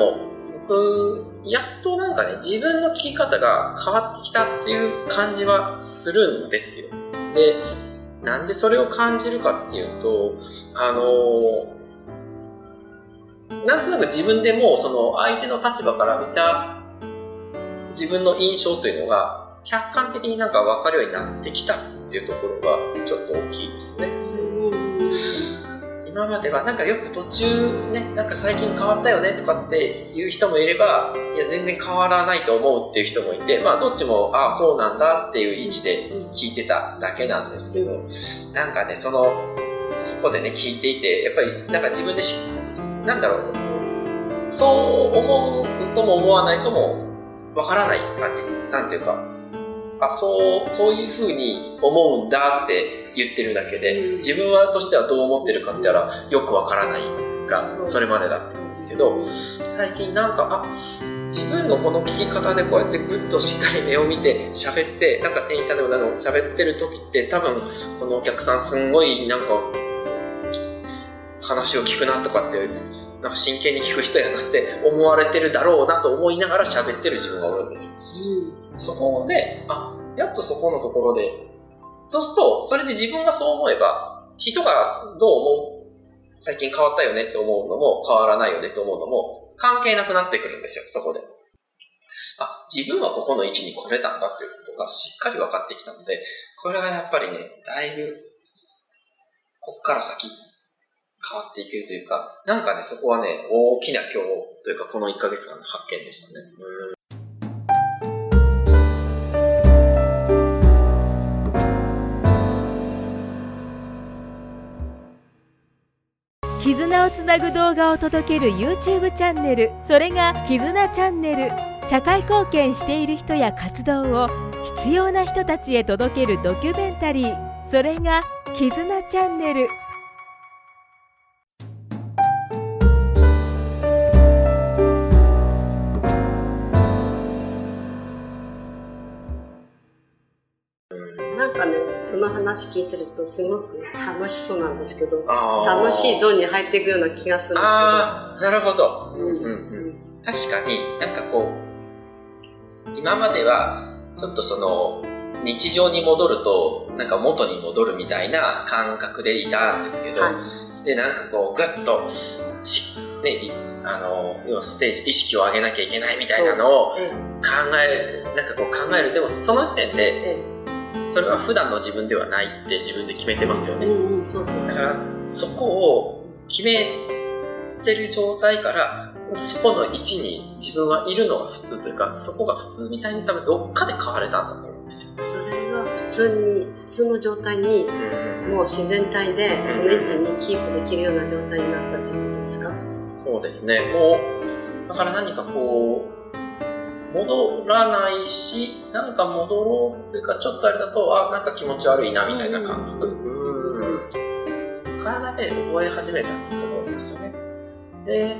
も、僕、やっとなんかね、自分の聞き方が変わってきたっていう感じはするんですよ。で、なんでそれを感じるかっていうと、あのー、なんとなく自分でもその相手の立場から見た自分の印象というのが客観的になんか分かるようになってきたっていうところがちょっと大きいですね。今まではなんかよく途中ね、なんか最近変わったよねとかっていう人もいれば、いや全然変わらないと思うっていう人もいて、まあどっちも、ああそうなんだっていう位置で聞いてただけなんですけど、なんかね、その、そこでね、聞いていて、やっぱりなんか自分でし、なんだろう、そう思うとも思わないともわからない感じ、なんていうか、あ、そう、そういうふうに思うんだって言ってるだけで、自分はとしてはどう思ってるかって言ったらよくわからないが、それまでだったんですけど、最近なんか、あ、自分のこの聞き方でこうやってぐっとしっかり目を見て喋って、なんか店員さんでも何でも喋ってる時って多分このお客さんすんごいなんか話を聞くなとかってなんか真剣に聞く人やなって思われてるだろうなと思いながら喋ってる自分がおるんですよ。うん、そこで、あ、やっとそこのところで、そうすると、それで自分がそう思えば、人がどう思う、最近変わったよねって思うのも、変わらないよねって思うのも、関係なくなってくるんですよ、そこで。あ、自分はここの位置に来れたんだっていうことがしっかり分かってきたので、これがやっぱりね、だいぶ、こっから先、変わっていけるというか、なんかね、そこはね、大きな今日というか、この1ヶ月間の発見でしたね。絆をつなぐ動画を届ける YouTube チャンネル。それが「絆チャンネル」社会貢献している人や活動を必要な人たちへ届けるドキュメンタリー。それが「絆チャンネル」その話聞いてるとすごく楽しそうなんですけど楽しいゾーンに入っていくような気がするああなるほど、うんうんうん、確かになんかこう今まではちょっとその日常に戻るとなんか元に戻るみたいな感覚でいたんですけど、はい、でなんかこうグッとし、ね、あの要はステージ意識を上げなきゃいけないみたいなのを考える、なんかこう考える。でもその時点で、それは普段の自分ではないって自分で決めてますよね。うん、そうそうだからそこを決めてる状態からそこの位置に自分はいるのが普通というかそこが普通みたいに多分どっかで変われたんだと思うんですよ。それが普通に普通の状態に、もう自然体でその位置にキープできるような状態になったっていうことですか、そうですね。もうだから何かこう戻らないし、なんか戻ろうというか、ちょっとあれだと、あ、なんか気持ち悪いなみたいな感覚。うん体で覚え始めたと思うんですよね。で、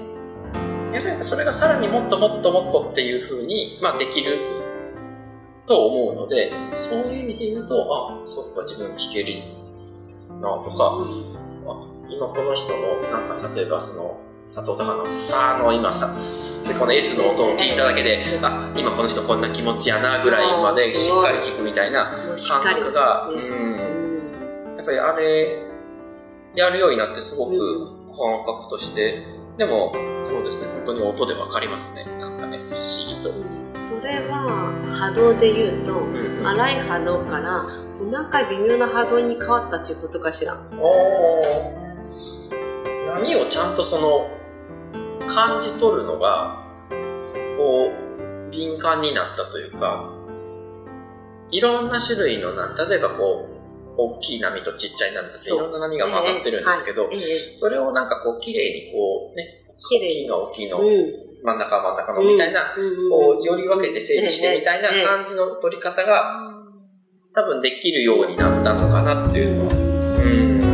やはりそれがさらにもっともっともっとっていうふうに、まあ、できると思うので、そういう意味で言うと、あ、そっか、自分弾けるなとか、あ、今この人の、なんか例えばその、佐藤隆の「さ」の今さでこの S の音を聞いただけであ今この人こんな気持ちやなぐらいまでしっかり聞くみたいな感覚が、うん、やっぱりあれやるようになってすごく感覚としてでもそうですね本当に音で分かりますね。なんかね不思議と。それは波動で言うと、うんうん、荒い波動から細かい微妙な波動に変わったっていうことかしら。波をちゃんとその感じ取るのが、こう、敏感になったというか、いろんな種類のな、例えばこう、大きい波とちっちゃい波といろんな波が混ざってるんですけど、えーはい。えー、それをなんかこう、綺麗にこうね、大きいの大きいの、うん、真ん中真ん中のみたいな、うん、こう、より分けて整理してみたいな感じの取り方が、多分できるようになったのかなっていうのは、うん